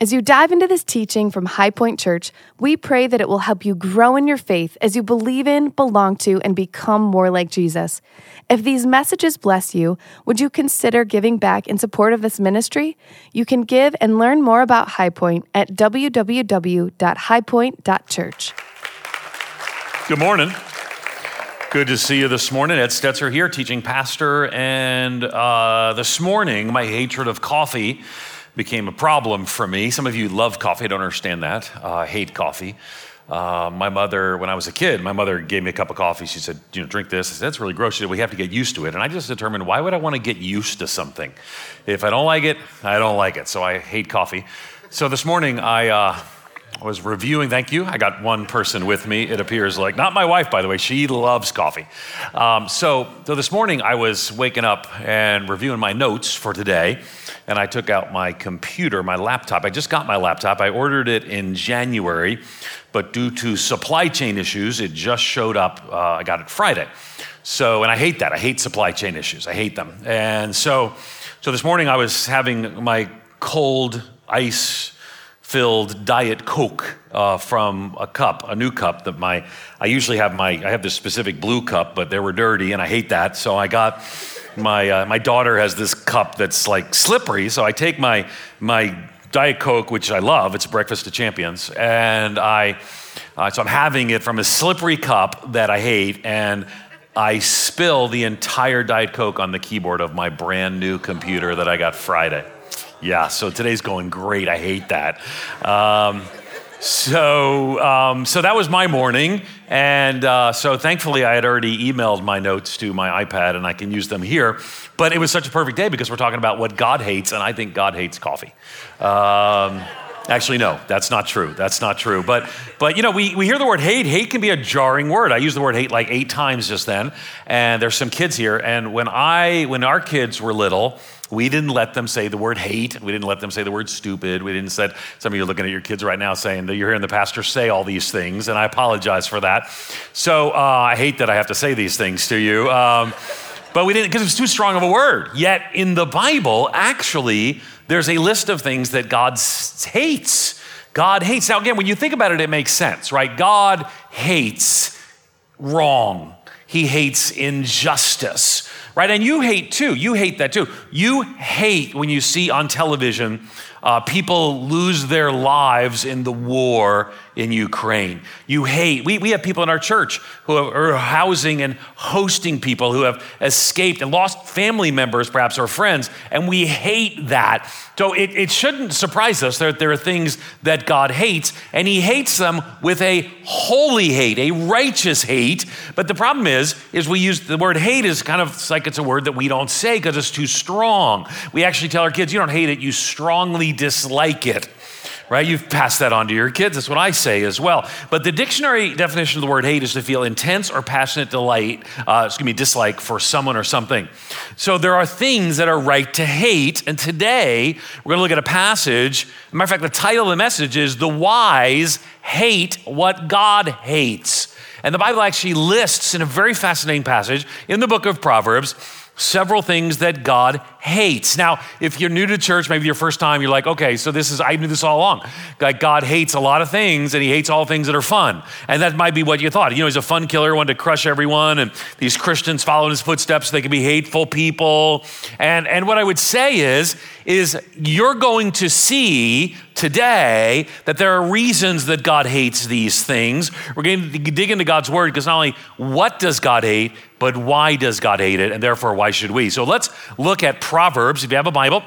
As you dive into this teaching from High Point Church, we pray that it will help you grow in your faith as you believe in, belong to, and become more like Jesus. If these messages bless you, would you consider giving back in support of this ministry? You can give and learn more about High Point at www.highpoint.church. Good morning. Good to see you this morning. Ed Stetzer here, teaching pastor. And uh, this morning, my hatred of coffee became a problem for me. Some of you love coffee. I don't understand that. Uh, I hate coffee. Uh, my mother, when I was a kid, my mother gave me a cup of coffee. She said, "You know, drink this." I said, "That's really gross." She said, "We have to get used to it." And I just determined, why would I want to get used to something? If I don't like it, I don't like it. So I hate coffee. So this morning, I. Uh, was reviewing, thank you. I got one person with me, it appears like. Not my wife, by the way. She loves coffee. Um, so, so this morning I was waking up and reviewing my notes for today and I took out my computer, my laptop. I just got my laptop. I ordered it in January, but due to supply chain issues, it just showed up. Uh, I got it Friday. So, and I hate that. I hate supply chain issues. I hate them. And so, so this morning I was having my cold ice filled diet coke uh, from a cup a new cup that my i usually have my i have this specific blue cup but they were dirty and i hate that so i got my, uh, my daughter has this cup that's like slippery, so I take my, my Diet Coke, which I love, it's breakfast of champions, and I, uh, so I'm having it from a slippery cup that I hate, and I spill the entire Diet Coke on the keyboard of my brand new computer that I got Friday. Yeah, so today's going great. I hate that. Um, so, um, so that was my morning. And uh, so thankfully, I had already emailed my notes to my iPad and I can use them here. But it was such a perfect day because we're talking about what God hates, and I think God hates coffee. Um, Actually, no, that's not true. That's not true. But, but you know, we, we hear the word hate. Hate can be a jarring word. I used the word hate like eight times just then. And there's some kids here. And when I, when our kids were little, we didn't let them say the word hate. We didn't let them say the word stupid. We didn't say, some of you are looking at your kids right now saying that you're hearing the pastor say all these things, and I apologize for that. So uh, I hate that I have to say these things to you. Um, but we didn't, because it's too strong of a word. Yet in the Bible, actually, there's a list of things that God hates. God hates. Now, again, when you think about it, it makes sense, right? God hates wrong, He hates injustice, right? And you hate too. You hate that too. You hate when you see on television uh, people lose their lives in the war in Ukraine. You hate, we, we have people in our church who are housing and hosting people who have escaped and lost family members, perhaps, or friends, and we hate that. So it, it shouldn't surprise us that there are things that God hates, and He hates them with a holy hate, a righteous hate. But the problem is, is we use the word hate is kind of like it's a word that we don't say because it's too strong. We actually tell our kids, you don't hate it, you strongly dislike it right? You've passed that on to your kids. That's what I say as well. But the dictionary definition of the word hate is to feel intense or passionate delight, uh, excuse me, dislike for someone or something. So there are things that are right to hate. And today we're going to look at a passage. matter of fact, the title of the message is The Wise Hate What God Hates. And the Bible actually lists in a very fascinating passage in the book of Proverbs several things that God hates. Now, if you're new to church, maybe your first time, you're like, okay, so this is, I knew this all along. Like God hates a lot of things and he hates all things that are fun. And that might be what you thought. You know, he's a fun killer, wanted to crush everyone. And these Christians following his footsteps, they can be hateful people. And, and what I would say is, is you're going to see today that there are reasons that God hates these things. We're going to dig into God's word because not only what does God hate, but why does God hate it? And therefore, why should we? So let's look at Proverbs. If you have a Bible,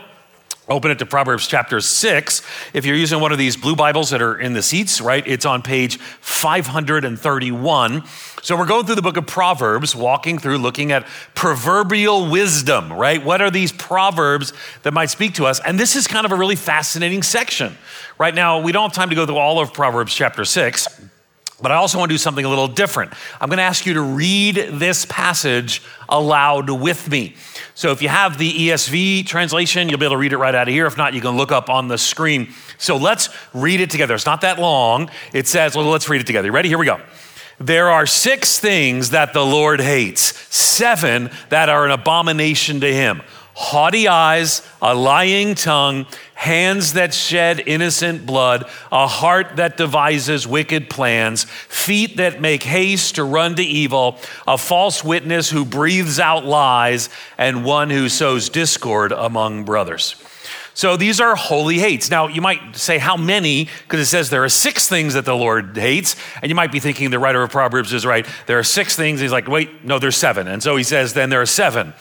Open it to Proverbs chapter 6. If you're using one of these blue Bibles that are in the seats, right, it's on page 531. So we're going through the book of Proverbs, walking through, looking at proverbial wisdom, right? What are these proverbs that might speak to us? And this is kind of a really fascinating section. Right now, we don't have time to go through all of Proverbs chapter 6. But I also want to do something a little different. I'm going to ask you to read this passage aloud with me. So if you have the ESV translation, you'll be able to read it right out of here. If not, you can look up on the screen. So let's read it together. It's not that long. It says, well, let's read it together. You ready? Here we go. There are six things that the Lord hates, seven that are an abomination to him haughty eyes, a lying tongue, hands that shed innocent blood, a heart that devises wicked plans, feet that make haste to run to evil, a false witness who breathes out lies, and one who sows discord among brothers. So these are holy hates. Now, you might say, how many? Because it says there are six things that the Lord hates. And you might be thinking the writer of Proverbs is right. There are six things. He's like, wait, no, there's seven. And so he says, then there are seven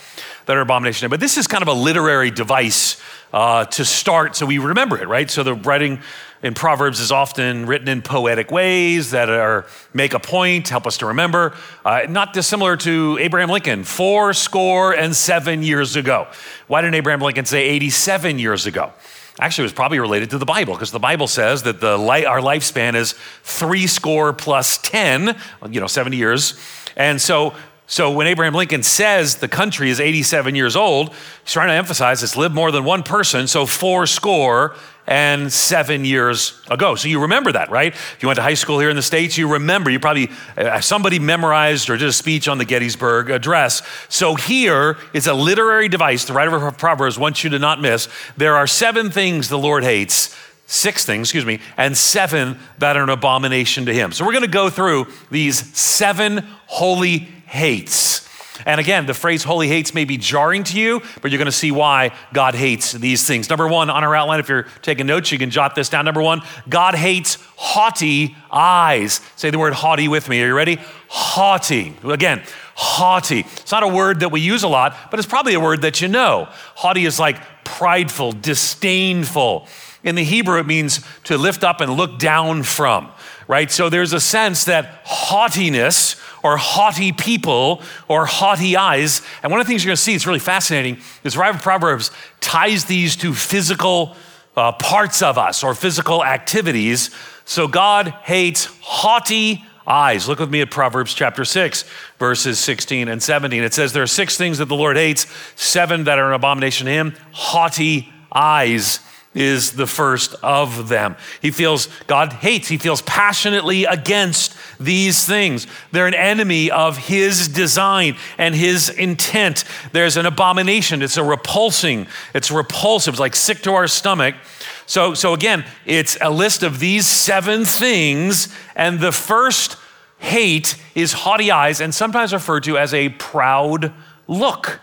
that are abomination. But this is kind of a literary device uh, to start so we remember it, right? So the writing in Proverbs is often written in poetic ways that are make a point, help us to remember. Uh, not dissimilar to Abraham Lincoln, four score and seven years ago. Why didn't Abraham Lincoln say 87 years ago? Actually, it was probably related to the Bible because the Bible says that the our lifespan is three score plus 10, you know, 70 years. And so so when Abraham Lincoln says the country is 87 years old, he's trying to emphasize it's lived more than one person, so four score and seven years ago. So you remember that, right? If you went to high school here in the States, you remember. You probably, uh, somebody memorized or did a speech on the Gettysburg Address. So here is a literary device the writer of Proverbs wants you to not miss. There are seven things the Lord hates six things, excuse me, and seven that are an abomination to him. So we're going to go through these seven holy hates. And again, the phrase holy hates may be jarring to you, but you're going to see why God hates these things. Number one, on our outline, if you're taking notes, you can jot this down. Number one, God hates haughty eyes. Say the word haughty with me. Are you ready? Haughty. Again, haughty. It's not a word that we use a lot, but it's probably a word that you know. Haughty is like prideful, disdainful. In the Hebrew, it means to lift up and look down from, right? So there's a sense that haughtiness or haughty people or haughty eyes. And one of the things you're going to see, it's really fascinating, is the Proverbs ties these to physical uh, parts of us or physical activities. So God hates haughty eyes. Look with me at Proverbs chapter 6, verses 16 and 17. It says, There are six things that the Lord hates, seven that are an abomination to him haughty eyes is the first of them. He feels, God hates, he feels passionately against these things. They're an enemy of his design and his intent. There's an abomination. It's a repulsing, it's repulsive, it's like sick to our stomach. So, so again, it's a list of these seven things, and the first hate is haughty eyes, and sometimes referred to as a proud look.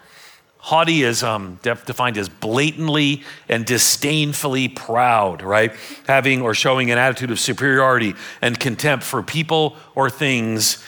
Haughty is um, defined as blatantly and disdainfully proud, right? Having or showing an attitude of superiority and contempt for people or things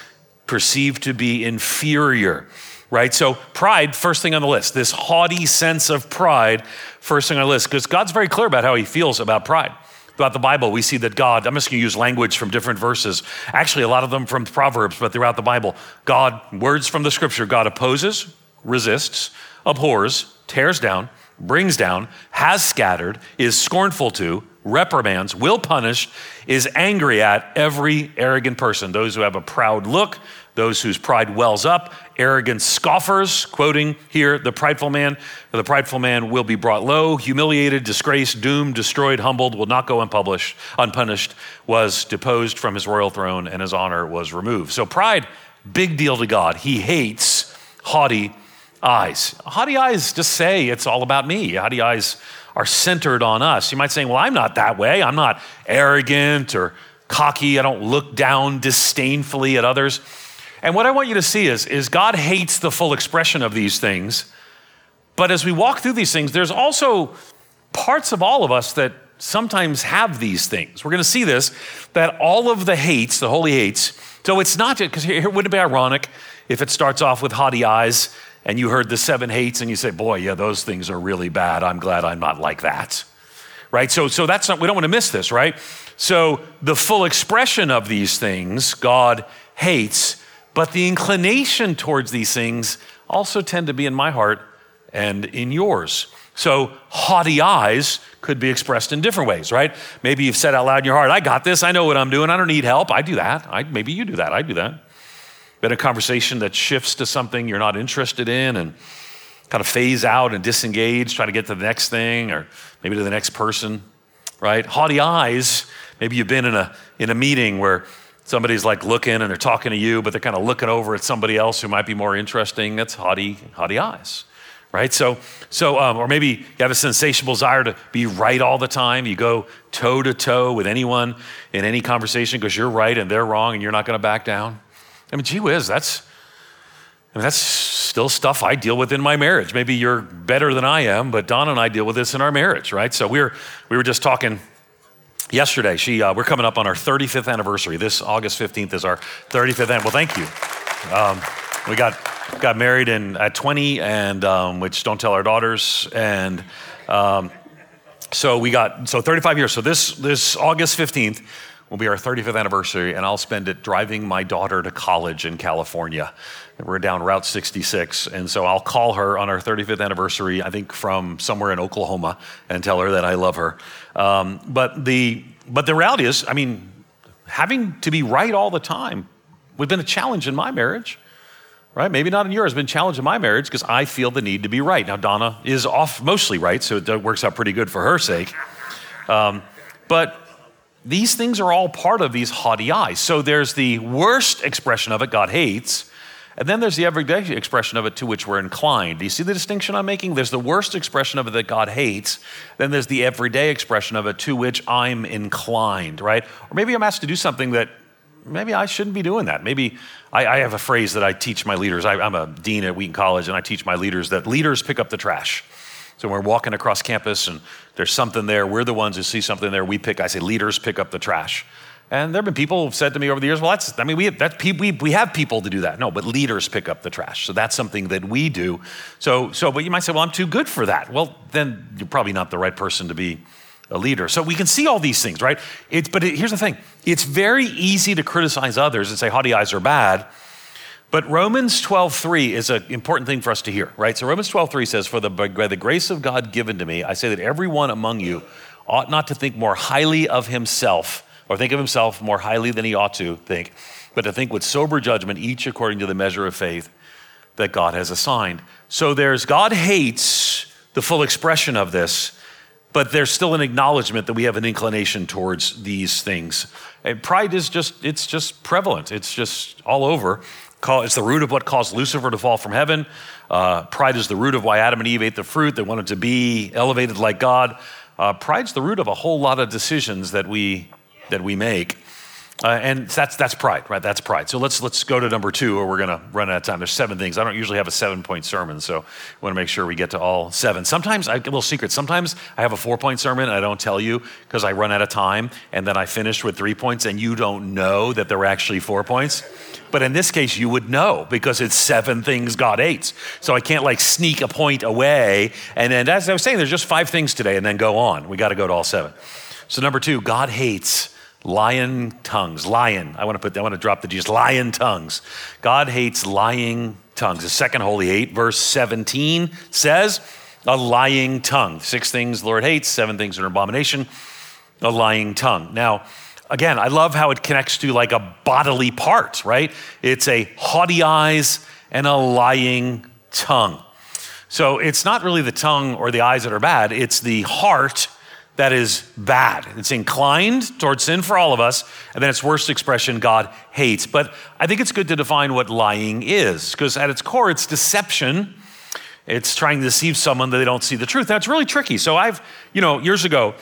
perceived to be inferior, right? So, pride, first thing on the list, this haughty sense of pride, first thing on the list, because God's very clear about how he feels about pride. Throughout the Bible, we see that God, I'm just going to use language from different verses, actually, a lot of them from Proverbs, but throughout the Bible, God, words from the scripture, God opposes, resists, abhors, tears down, brings down, has scattered, is scornful to, reprimands, will punish, is angry at every arrogant person. Those who have a proud look, those whose pride wells up, arrogant scoffers, quoting here, the prideful man, the prideful man will be brought low, humiliated, disgraced, doomed, destroyed, humbled, will not go unpublished, unpunished, was deposed from his royal throne, and his honor was removed. So pride, big deal to God. He hates haughty eyes. Haughty eyes just say it's all about me. Haughty eyes are centered on us. You might say, well, I'm not that way. I'm not arrogant or cocky. I don't look down disdainfully at others. And what I want you to see is, is God hates the full expression of these things. But as we walk through these things, there's also parts of all of us that sometimes have these things. We're going to see this that all of the hates, the holy hates, so it's not just because here would it be ironic if it starts off with haughty eyes and you heard the seven hates and you say, boy, yeah, those things are really bad. I'm glad I'm not like that. Right? So, so that's not, we don't want to miss this, right? So the full expression of these things, God hates, but the inclination towards these things also tend to be in my heart and in yours. So haughty eyes could be expressed in different ways, right? Maybe you've said out loud in your heart, I got this, I know what I'm doing, I don't need help. I do that. I, maybe you do that. I do that been a conversation that shifts to something you're not interested in and kind of phase out and disengage, try to get to the next thing or maybe to the next person, right? Haughty eyes, maybe you've been in a, in a meeting where somebody's like looking and they're talking to you, but they're kind of looking over at somebody else who might be more interesting. That's haughty, haughty eyes, right? So, so um, or maybe you have a sensational desire to be right all the time. You go toe to toe with anyone in any conversation because you're right and they're wrong and you're not going to back down. I mean, gee whiz, that's, I mean, that's still stuff I deal with in my marriage. Maybe you're better than I am, but Donna and I deal with this in our marriage, right? So we were, we were just talking yesterday. She, uh, we're coming up on our 35th anniversary. This August 15th is our 35th anniversary. Well, thank you. Um, we got got married in at 20, and um, which don't tell our daughters. And um, so we got so 35 years. So this this August 15th will be our 35th anniversary, and I'll spend it driving my daughter to college in California. We're down Route 66, and so I'll call her on our 35th anniversary. I think from somewhere in Oklahoma, and tell her that I love her. Um, but the but the reality is, I mean, having to be right all the time would have been a challenge in my marriage right? Maybe not in yours, been challenged in my marriage because I feel the need to be right. Now, Donna is off mostly right, so it works out pretty good for her sake. Um, but these things are all part of these haughty eyes. So there's the worst expression of it God hates, and then there's the everyday expression of it to which we're inclined. Do you see the distinction I'm making? There's the worst expression of it that God hates, then there's the everyday expression of it to which I'm inclined, right? Or maybe I'm asked to do something that maybe I shouldn't be doing that. Maybe I, I have a phrase that I teach my leaders. I, I'm a dean at Wheaton College, and I teach my leaders that leaders pick up the trash. So we're walking across campus and there's something there, we're the ones who see something there. We pick. I say leaders pick up the trash. And there have been people who've said to me over the years, well, that's, I mean, we have, that's, we, we have people to do that. No, but leaders pick up the trash. So that's something that we do. So, so, but you might say, well, I'm too good for that. Well, then you're probably not the right person to be a leader. So we can see all these things, right? It's, but it, here's the thing it's very easy to criticize others and say haughty eyes are bad. But Romans 12:3 is an important thing for us to hear, right? So Romans 12:3 says, "For the, by the grace of God given to me, I say that everyone among you ought not to think more highly of himself, or think of himself more highly than he ought to think, but to think with sober judgment, each according to the measure of faith that God has assigned." So there's God hates the full expression of this, but there's still an acknowledgement that we have an inclination towards these things. Pride is just, it's just prevalent. It's just all over. It's the root of what caused Lucifer to fall from heaven. Uh, pride is the root of why Adam and Eve ate the fruit. They wanted to be elevated like God. Uh, pride's the root of a whole lot of decisions that we, that we make. Uh, and that's, that's pride, right? That's pride. So let's, let's go to number two, or we're going to run out of time. There's seven things. I don't usually have a seven point sermon, so I want to make sure we get to all seven. Sometimes, I, a little secret, sometimes I have a four point sermon and I don't tell you because I run out of time, and then I finish with three points, and you don't know that there were actually four points. But in this case, you would know because it's seven things God hates. So I can't like sneak a point away. And then, as I was saying, there's just five things today, and then go on. We got to go to all seven. So, number two, God hates Lying tongues. Lion. I want to put I want to drop the G's. Lying tongues. God hates lying tongues. The second holy eight, verse 17 says, a lying tongue. Six things the Lord hates, seven things are an abomination. A lying tongue. Now, again, I love how it connects to like a bodily part, right? It's a haughty eyes and a lying tongue. So it's not really the tongue or the eyes that are bad, it's the heart that is bad. It's inclined towards sin for all of us, and then its worst expression, God hates. But I think it's good to define what lying is, because at its core, it's deception. It's trying to deceive someone that they don't see the truth. That's really tricky. So I've, you know, years ago,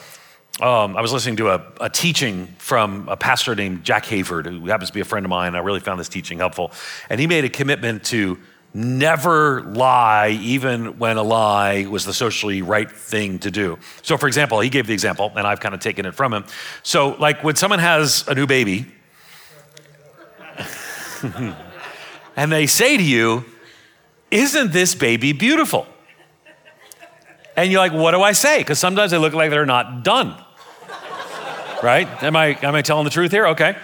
um, I was listening to a, a, teaching from a pastor named Jack Hayford, who happens to be a friend of mine. I really found this teaching helpful. And he made a commitment to never lie, even when a lie was the socially right thing to do. So, for example, he gave the example, and I've kind of taken it from him. So, like when someone has a new baby, and they say to you, Isn't this baby beautiful? And you're like, What do I say? Because sometimes they look like they're not done. right? Am I, am I telling the truth here? Okay.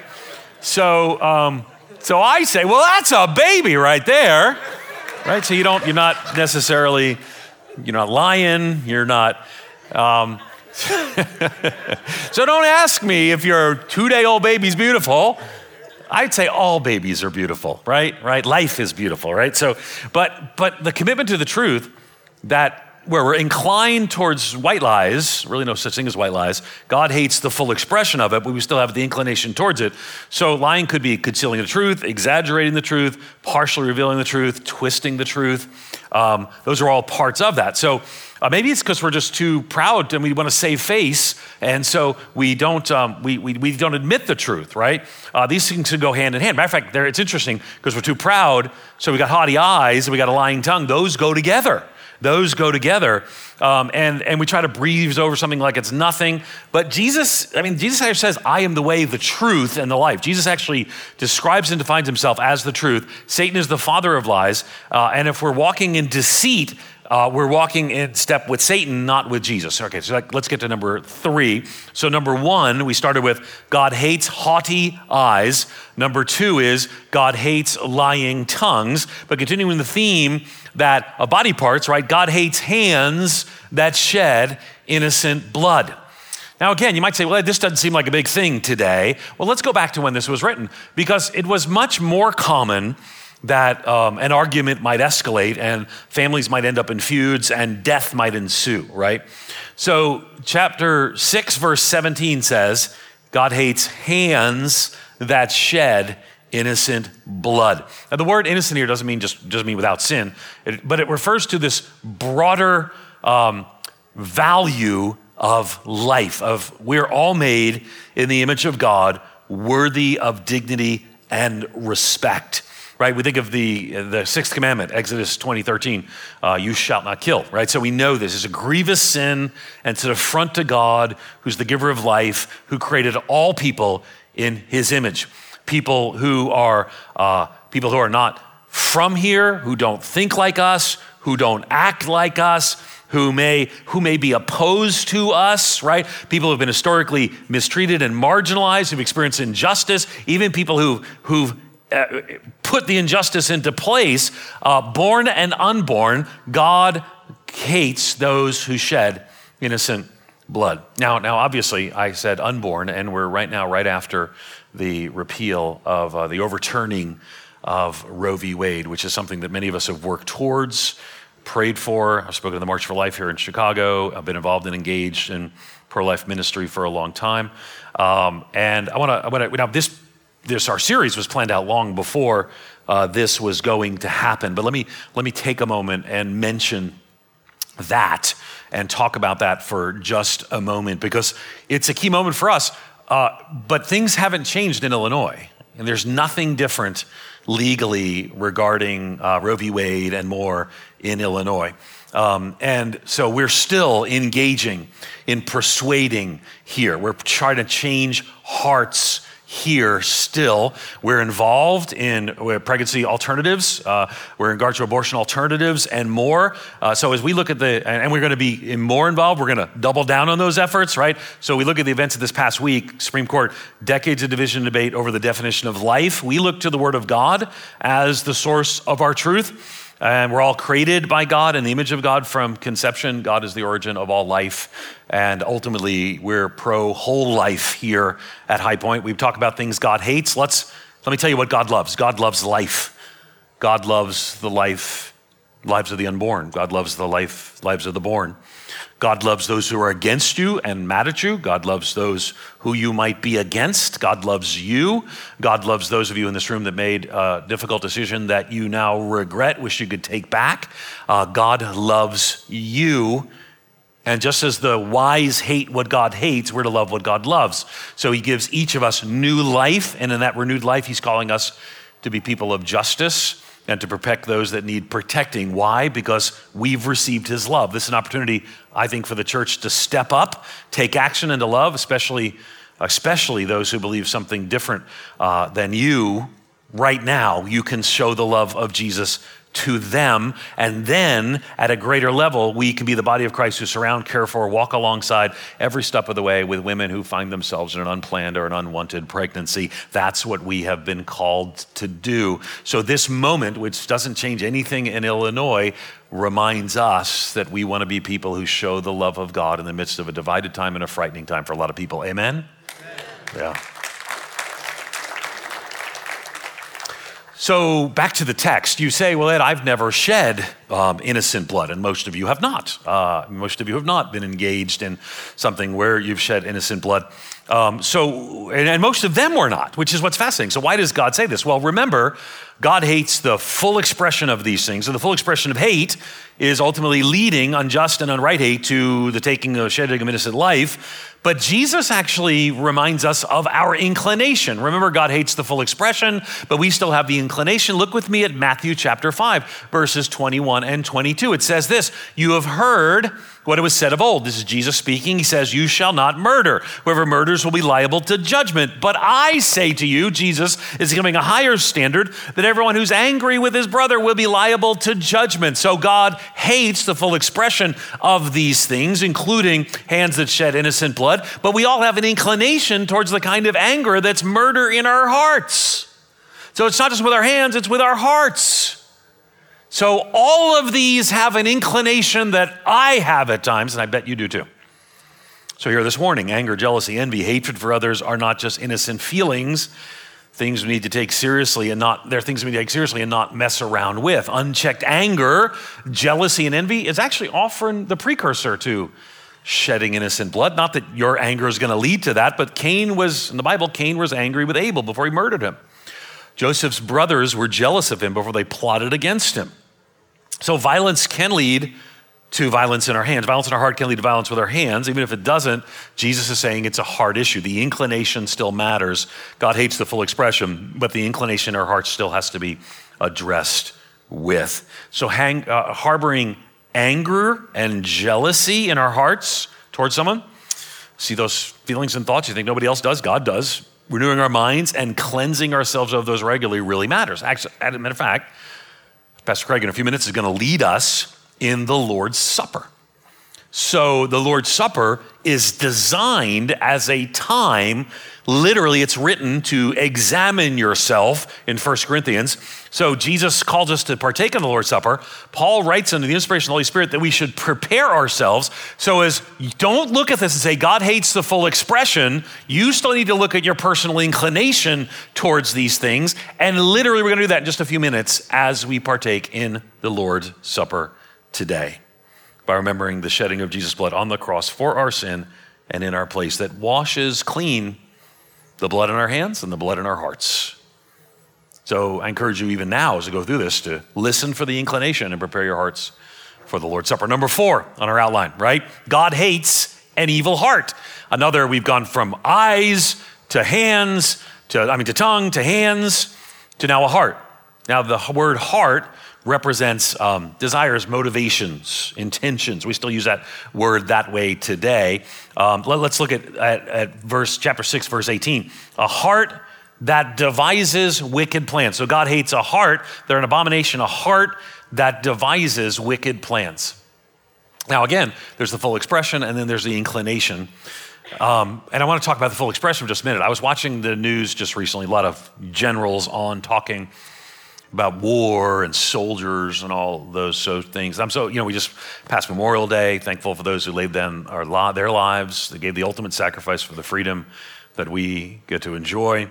So, um, so I say, well, that's a baby right there. Right? So you don't, you're not necessarily, you're not lying, you're not. Um, so don't ask me if your two day old baby's beautiful. I'd say all babies are beautiful, right? Right? Life is beautiful, right? So, but but the commitment to the truth that where we're inclined towards white lies, really no such thing as white lies. God hates the full expression of it, but we still have the inclination towards it. So lying could be concealing the truth, exaggerating the truth, partially revealing the truth, twisting the truth. Um, those are all parts of that. So uh, maybe it's because we're just too proud and we want to save face, and so we don't um, we, we, we, don't admit the truth, right? Uh, these things can go hand in hand. Matter of fact, there it's interesting because we're too proud, so we got haughty eyes and we got a lying tongue. Those go together. Those go together. Um, and, and we try to breeze over something like it's nothing. But Jesus, I mean, Jesus actually says, I am the way, the truth, and the life. Jesus actually describes and defines himself as the truth. Satan is the father of lies. Uh, and if we're walking in deceit, uh, we're walking in step with Satan, not with Jesus. Okay, so like, let's get to number three. So, number one, we started with God hates haughty eyes. Number two is God hates lying tongues. But continuing the theme that uh, body parts, right? God hates hands that shed innocent blood. Now, again, you might say, well, this doesn't seem like a big thing today. Well, let's go back to when this was written because it was much more common that um, an argument might escalate and families might end up in feuds and death might ensue, right? So, chapter 6, verse 17 says, God hates hands that shed innocent blood. Now, the word innocent here doesn't mean just doesn't mean without sin, it, but it refers to this broader um, value of life. Of we're all made in the image of God, worthy of dignity and respect right? We think of the, the sixth commandment, Exodus 20, 13, uh, you shall not kill, right? So we know this is a grievous sin and it's an affront to God, who's the giver of life, who created all people in his image. People who are, uh, people who are not from here, who don't think like us, who don't act like us, who may, who may be opposed to us, right? People who've been historically mistreated and marginalized, who've experienced injustice, even people who, who've uh, put the injustice into place, uh, born and unborn, God hates those who shed innocent blood. Now, now, obviously, I said unborn, and we're right now right after the repeal of uh, the overturning of Roe v. Wade, which is something that many of us have worked towards, prayed for. I've spoken to the March for Life here in Chicago. I've been involved and engaged in pro-life ministry for a long time, um, and I want to. Now, this this our series was planned out long before uh, this was going to happen. But let me let me take a moment and mention that and talk about that for just a moment because it's a key moment for us. Uh, but things haven't changed in Illinois, and there's nothing different legally regarding uh, Roe v. Wade and more in Illinois. Um, and so we're still engaging in persuading here. We're trying to change hearts here still. We're involved in pregnancy alternatives. Uh, we're in regard to abortion alternatives and more. Uh, so as we look at the, and we're going to be more involved, we're going to double down on those efforts, right? So we look at the events of this past week, Supreme Court, decades of division and debate over the definition of life. We look to the Word of God as the source of our truth. And we're all created by God in the image of God from conception. God is the origin of all life. And ultimately, we're pro whole life here at High Point. We talk about things God hates. Let's, let me tell you what God loves God loves life. God loves the life, lives of the unborn. God loves the life, lives of the born. God loves those who are against you and mad at you. God loves those who you might be against. God loves you. God loves those of you in this room that made a difficult decision that you now regret, wish you could take back. Uh, God loves you. And just as the wise hate what God hates, we're to love what God loves. So he gives each of us new life. And in that renewed life, he's calling us to be people of justice and to protect those that need protecting. Why? Because we've received his love. This is an opportunity, I think, for the church to step up, take action into love, especially, especially those who believe something different uh, than you. Right now, you can show the love of Jesus to them. And then at a greater level, we can be the body of Christ who surround, care for, walk alongside every step of the way with women who find themselves in an unplanned or an unwanted pregnancy. That's what we have been called to do. So this moment, which doesn't change anything in Illinois, reminds us that we want to be people who show the love of God in the midst of a divided time and a frightening time for a lot of people. Amen? Amen. Yeah. So, back to the text, you say, Well, Ed, I've never shed um, innocent blood, and most of you have not. Uh, most of you have not been engaged in something where you've shed innocent blood. Um, so, and, and most of them were not, which is what's fascinating. So, why does God say this? Well, remember, God hates the full expression of these things. And the full expression of hate is ultimately leading unjust and unright hate to the taking of shedding of innocent life. But Jesus actually reminds us of our inclination. Remember, God hates the full expression, but we still have the inclination. Look with me at Matthew chapter 5, verses 21 and 22. It says this You have heard what it was said of old. This is Jesus speaking. He says, You shall not murder. Whoever murders will be liable to judgment. But I say to you, Jesus is giving a higher standard, that everyone who's angry with his brother will be liable to judgment. So God hates the full expression of these things, including hands that shed innocent blood. But we all have an inclination towards the kind of anger that's murder in our hearts. So it's not just with our hands, it's with our hearts. So all of these have an inclination that I have at times, and I bet you do too. So here this warning anger, jealousy, envy, hatred for others are not just innocent feelings, things we need to take seriously and not they're things we need to take seriously and not mess around with. Unchecked anger, jealousy, and envy is actually often the precursor to shedding innocent blood. Not that your anger is going to lead to that, but Cain was in the Bible, Cain was angry with Abel before he murdered him. Joseph's brothers were jealous of him before they plotted against him. So violence can lead to violence in our hands. Violence in our heart can lead to violence with our hands. Even if it doesn't, Jesus is saying it's a hard issue. The inclination still matters. God hates the full expression, but the inclination in our heart still has to be addressed with. So hang, uh, harboring anger and jealousy in our hearts towards someone, see those feelings and thoughts you think nobody else does, God does. Renewing our minds and cleansing ourselves of those regularly really matters. Actually, as a matter of fact, Pastor Craig in a few minutes is going to lead us in the Lord's Supper. So, the Lord's Supper is designed as a time, literally, it's written to examine yourself in 1 Corinthians. So, Jesus calls us to partake in the Lord's Supper. Paul writes under the inspiration of the Holy Spirit that we should prepare ourselves. So, as don't look at this and say, God hates the full expression, you still need to look at your personal inclination towards these things. And literally, we're going to do that in just a few minutes as we partake in the Lord's Supper today by remembering the shedding of Jesus' blood on the cross for our sin and in our place that washes clean the blood in our hands and the blood in our hearts. So I encourage you, even now, as we go through this, to listen for the inclination and prepare your hearts for the Lord's Supper. Number four on our outline, right? God hates an evil heart. Another, we've gone from eyes to hands to, I mean, to tongue to hands to now a heart. Now, the word heart represents um, desires, motivations, intentions. We still use that word that way today. Um, let, us look at, at, at verse chapter 6, verse 18. A heart that devises wicked plans. So God hates a heart, they're an abomination, a heart that devises wicked plans. Now, again, there's the full expression and then there's the inclination. Um, and I want to talk about the full expression for just a minute. I was watching the news just recently, a lot of generals on talking about war and soldiers and all those so things. I'm so, you know, we just passed Memorial Day, thankful for those who laid them our, their lives. They gave the ultimate sacrifice for the freedom that we get to enjoy.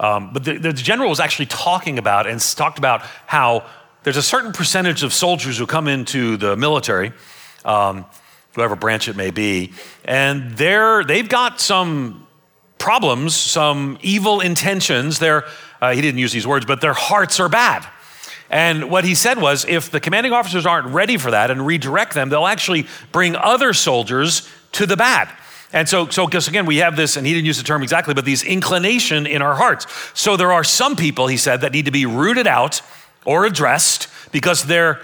Um, but the, the general was actually talking about and talked about how there's a certain percentage of soldiers who come into the military, um, whatever branch it may be, and they're, they've got some problems, some evil intentions. They're uh, he didn't use these words, but their hearts are bad. And what he said was if the commanding officers aren't ready for that and redirect them, they'll actually bring other soldiers to the bad. And so, so because again, we have this, and he didn't use the term exactly, but these inclination in our hearts. So there are some people, he said, that need to be rooted out or addressed because their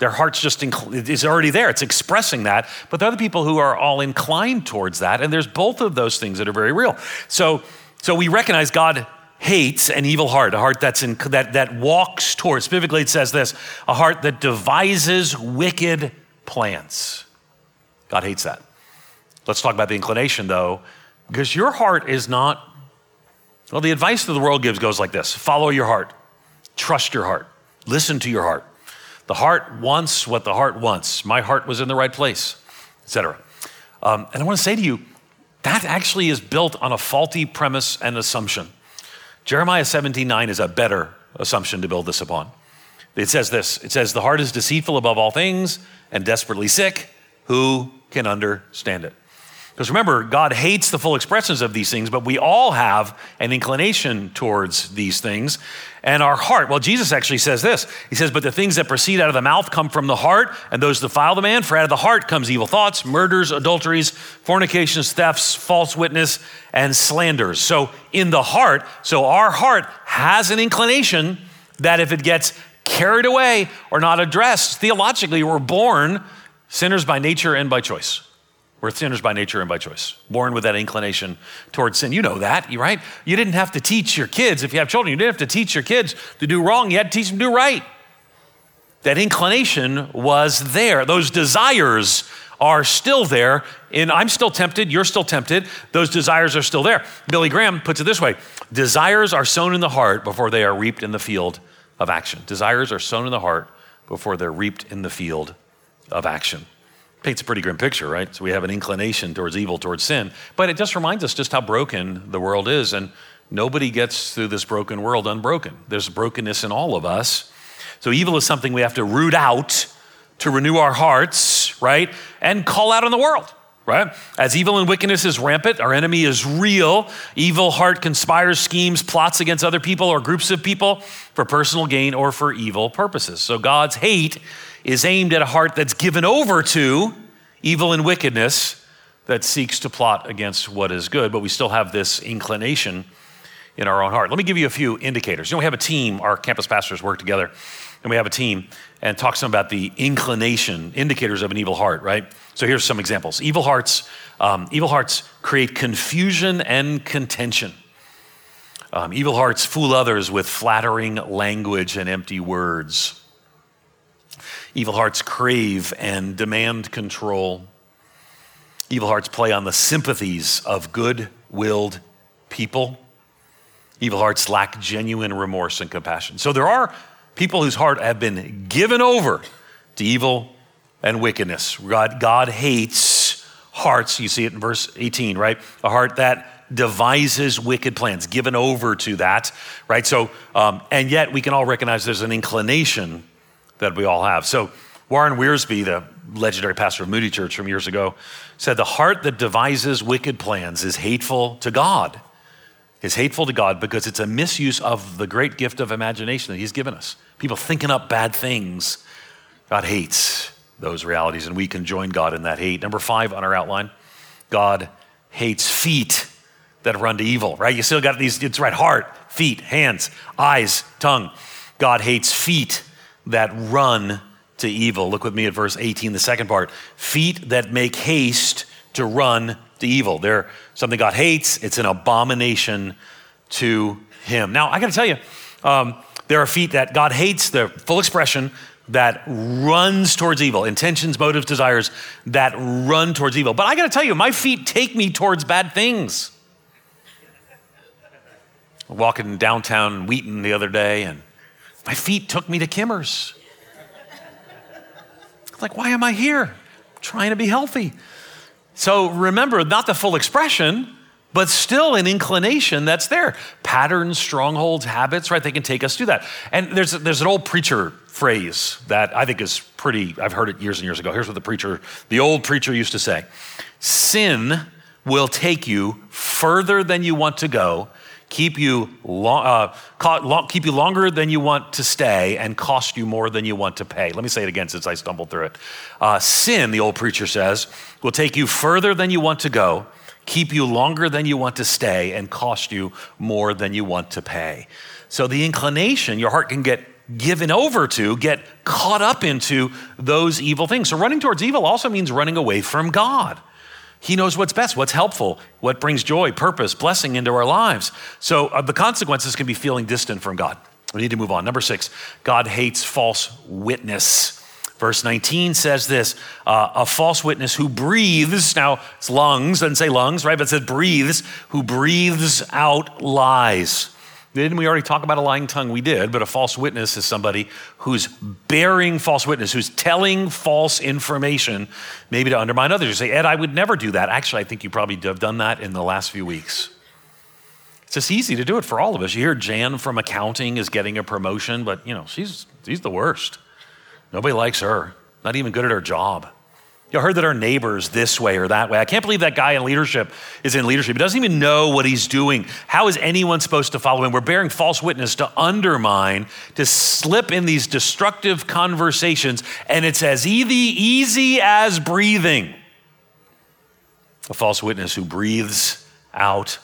their heart's just inc- is already there. It's expressing that. But there are other people who are all inclined towards that, and there's both of those things that are very real. So, so we recognize God hates an evil heart, a heart that's in, that, that walks towards, specifically it says this, a heart that devises wicked plans. God hates that. Let's talk about the inclination though, because your heart is not, well, the advice that the world gives goes like this follow your heart, trust your heart, listen to your heart. The heart wants what the heart wants. My heart was in the right place, etc. Um, and I want to say to you, that actually is built on a faulty premise and assumption. Jeremiah 17 9 is a better assumption to build this upon. It says this it says, The heart is deceitful above all things and desperately sick. Who can understand it? Because remember, God hates the full expressions of these things, but we all have an inclination towards these things. And our heart, well, Jesus actually says this. He says, But the things that proceed out of the mouth come from the heart, and those defile the man. For out of the heart comes evil thoughts, murders, adulteries, fornications, thefts, false witness, and slanders. So in the heart, so our heart has an inclination that if it gets carried away or not addressed, theologically, we're born sinners by nature and by choice. We're sinners by nature and by choice, born with that inclination towards sin. You know that, right? You didn't have to teach your kids, if you have children, you didn't have to teach your kids to do wrong. You had to teach them to do right. That inclination was there. Those desires are still there. And I'm still tempted, you're still tempted. Those desires are still there. Billy Graham puts it this way Desires are sown in the heart before they are reaped in the field of action. Desires are sown in the heart before they're reaped in the field of action paints a pretty grim picture, right? So we have an inclination towards evil, towards sin. But it just reminds us just how broken the world is. And nobody gets through this broken world unbroken. There's brokenness in all of us. So evil is something we have to root out to renew our hearts, right? And call out on the world. Right? As evil and wickedness is rampant, our enemy is real. Evil heart conspires, schemes, plots against other people or groups of people for personal gain or for evil purposes. So God's hate is aimed at a heart that's given over to evil and wickedness that seeks to plot against what is good, but we still have this inclination in our own heart. Let me give you a few indicators. You know, we have a team, our campus pastors work together, and we have a team and talk some about the inclination, indicators of an evil heart, right? So here's some examples. Evil hearts, um, evil hearts create confusion and contention. Um, evil hearts fool others with flattering language and empty words. Evil hearts crave and demand control. Evil hearts play on the sympathies of good willed people. Evil hearts lack genuine remorse and compassion. So there are people whose heart have been given over to evil and wickedness. God, God hates hearts. You see it in verse 18, right? A heart that devises wicked plans, given over to that, right? So, um, and yet we can all recognize there's an inclination that we all have. So, Warren Wiersbe, the legendary pastor of Moody Church from years ago, said, The heart that devises wicked plans is hateful to God. Is hateful to God because it's a misuse of the great gift of imagination that He's given us. People thinking up bad things. God hates those realities, and we can join God in that hate. Number five on our outline God hates feet that run to evil, right? You still got these, it's right, heart, feet, hands, eyes, tongue. God hates feet that run to evil. Look with me at verse 18, the second part. Feet that make haste to run to evil. They're something God hates, it's an abomination to him. Now, I got to tell you, um, there are feet that God hates, the full expression that runs towards evil, intentions, motives, desires that run towards evil. But I got to tell you, my feet take me towards bad things. Walking downtown Wheaton the other day, and my feet took me to Kimmer's. Like, why am I here? I'm trying to be healthy. So remember, not the full expression, but still an inclination that's there. Patterns, strongholds, habits, right? They can take us to that. And there's, there's an old preacher phrase that I think is pretty, I've heard it years and years ago. Here's what the preacher, the old preacher used to say Sin will take you further than you want to go keep you, uh, keep you longer than you want to stay and cost you more than you want to pay. Let me say it again since I stumbled through it. Uh, sin, the old preacher says, will take you further than you want to go, keep you longer than you want to stay, and cost you more than you want to pay. So the inclination, your heart can get given over to, get caught up into those evil things. So running towards evil also means running away from God. He knows what's best, what's helpful, what brings joy, purpose, blessing into our lives. So uh, the consequences can be feeling distant from God. We need to move on. Number six, God hates false witness. Verse 19 says this uh, a false witness who breathes, now it's lungs, doesn't say lungs, right? But it says breathes, who breathes out lies. Didn't we already talk about a lying tongue? We did, but a false witness is somebody who's bearing false witness, who's telling false information, maybe to undermine others. You say, Ed, I would never do that. Actually, I think you probably have done that in the last few weeks. It's just easy to do it for all of us. You hear Jan from accounting is getting a promotion, but you know, she's, she's the worst. Nobody likes her, not even good at her job. You heard that our neighbor's this way or that way. I can't believe that guy in leadership is in leadership. He doesn't even know what he's doing. How is anyone supposed to follow him? We're bearing false witness to undermine, to slip in these destructive conversations, and it's as easy, easy as breathing. A false witness who breathes out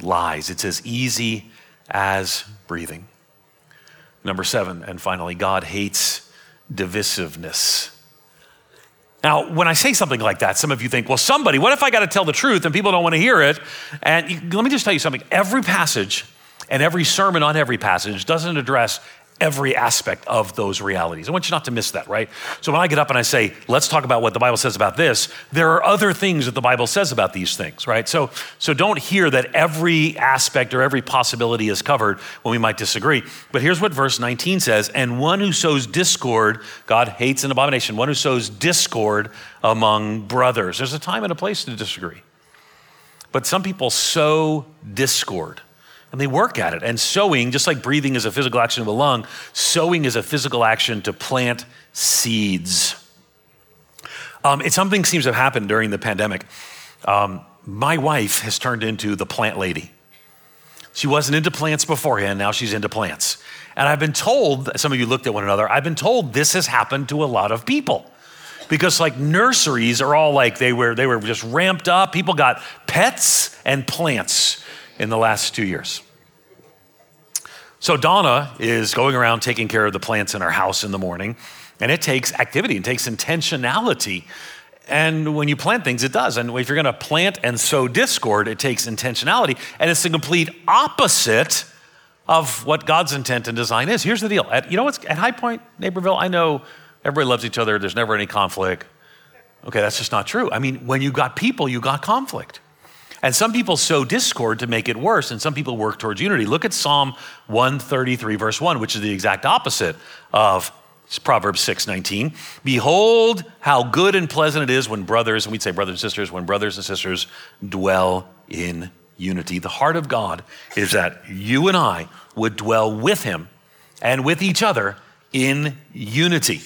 lies. It's as easy as breathing. Number seven, and finally, God hates divisiveness. Now, when I say something like that, some of you think, well, somebody, what if I got to tell the truth and people don't want to hear it? And let me just tell you something every passage and every sermon on every passage doesn't address every aspect of those realities. I want you not to miss that, right? So when I get up and I say, let's talk about what the Bible says about this, there are other things that the Bible says about these things, right? So, so don't hear that every aspect or every possibility is covered when we might disagree. But here's what verse 19 says And one who sows discord, God hates an abomination, one who sows discord among brothers. There's a time and a place to disagree. But some people sow discord and they work at it. And sowing, just like breathing is a physical action of the lung, sowing is a physical action to plant seeds. Um, it's something seems to have happened during the pandemic. Um, my wife has turned into the plant lady. She wasn't into plants beforehand, now she's into plants. And I've been told, some of you looked at one another, I've been told this has happened to a lot of people. Because like nurseries are all like they were they were just ramped up. People got pets and plants in the last two years. So Donna is going around taking care of the plants in our house in the morning, and it takes activity and takes intentionality. And when you plant things, it does. And if you're going to plant and sow discord, it takes intentionality. And it's the complete opposite of what God's intent and design is. Here's the deal. At, you know what's at High Point, Naperville? I know everybody loves each other. There's never any conflict. Okay, that's just not true. I mean, when you got people, you got conflict. And some people sow discord to make it worse, and some people work towards unity. Look at Psalm 133, verse 1, which is the exact opposite of Proverbs 6:19. Behold how good and pleasant it is when brothers, and we'd say brothers and sisters, when brothers and sisters dwell in unity. The heart of God is that you and I would dwell with him and with each other in unity.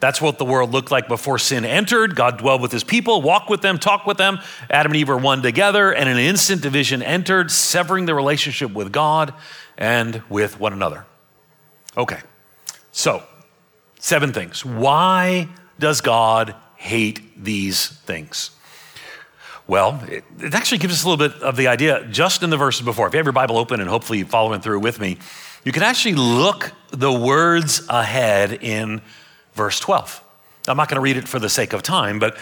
That's what the world looked like before sin entered. God dwelled with his people, walked with them, talked with them. Adam and Eve were one together, and an instant division entered, severing the relationship with God and with one another. Okay, so seven things. Why does God hate these things? Well, it, it, actually gives us a little bit of the idea just in the verses before. If you have your Bible open and hopefully following through with me, you can actually look the words ahead in verse 12. I'm not going to read it for the sake of time, but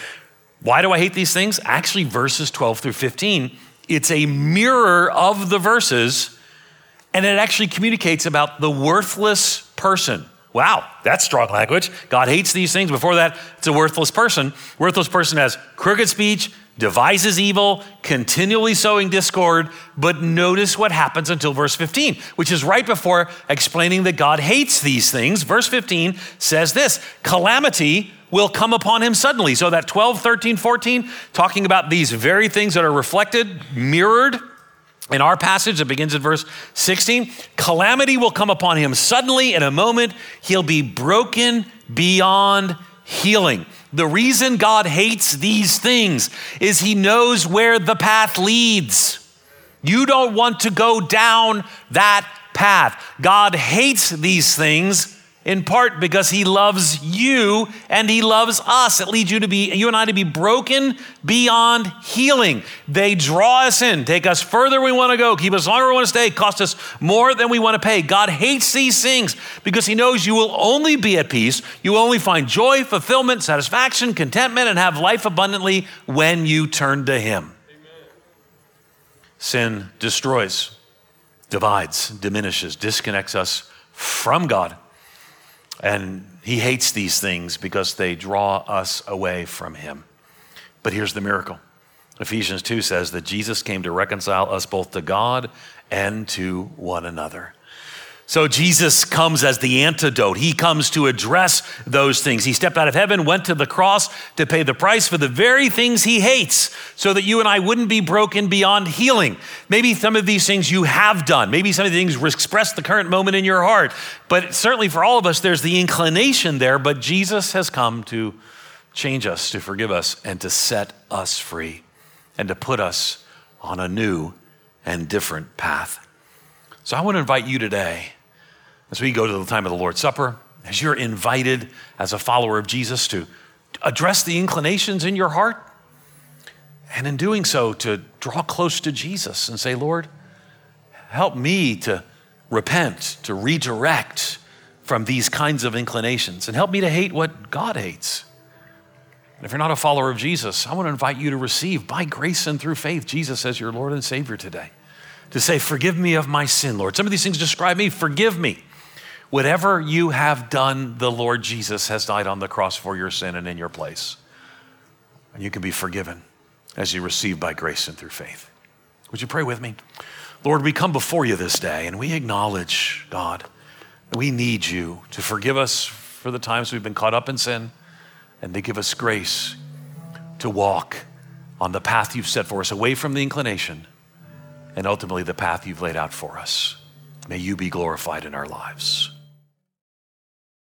why do I hate these things? Actually, verses 12 through 15, it's a mirror of the verses, and it actually communicates about the worthless person. Wow, that's strong language. God hates these things. Before that, it's a worthless person. Worthless person has crooked speech, devises evil, continually sowing discord. But notice what happens until verse 15, which is right before explaining that God hates these things. Verse 15 says this calamity will come upon him suddenly. So that 12, 13, 14, talking about these very things that are reflected, mirrored. In our passage that begins at verse 16, calamity will come upon him suddenly in a moment. He'll be broken beyond healing. The reason God hates these things is he knows where the path leads. You don't want to go down that path. God hates these things in part because he loves you and he loves us. It leads you to be, you and I to be broken beyond healing. They draw us in, take us further we want to go, keep us longer we want to stay, cost us more than we want to pay. God hates these things because he knows you will only be at peace, you will only find joy, fulfillment, satisfaction, contentment, and have life abundantly when you turn to him. Amen. Sin destroys, divides, diminishes, disconnects us from God and he hates these things because they draw us away from him. But here's the miracle Ephesians 2 says that Jesus came to reconcile us both to God and to one another. So Jesus comes as the antidote. He comes to address those things. He stepped out of heaven, went to the cross to pay the price for the very things he hates so that you and I wouldn't be broken beyond healing. Maybe some of these things you have done. Maybe some of the things express the current moment in your heart. But certainly for all of us, there's the inclination there. But Jesus has come to change us, to forgive us, and to set us free, and to put us on a new and different path. So I want to invite you today as we go to the time of the Lord's Supper, as you're invited as a follower of Jesus to address the inclinations in your heart, and in doing so, to draw close to Jesus and say, Lord, help me to repent, to redirect from these kinds of inclinations, and help me to hate what God hates. And if you're not a follower of Jesus, I want to invite you to receive by grace and through faith Jesus as your Lord and Savior today. To say, Forgive me of my sin, Lord. Some of these things describe me. Forgive me. Whatever you have done, the Lord Jesus has died on the cross for your sin and in your place. And you can be forgiven as you receive by grace and through faith. Would you pray with me? Lord, we come before you this day and we acknowledge, God, that we need you to forgive us for the times we've been caught up in sin and to give us grace to walk on the path you've set for us, away from the inclination and ultimately the path you've laid out for us. May you be glorified in our lives.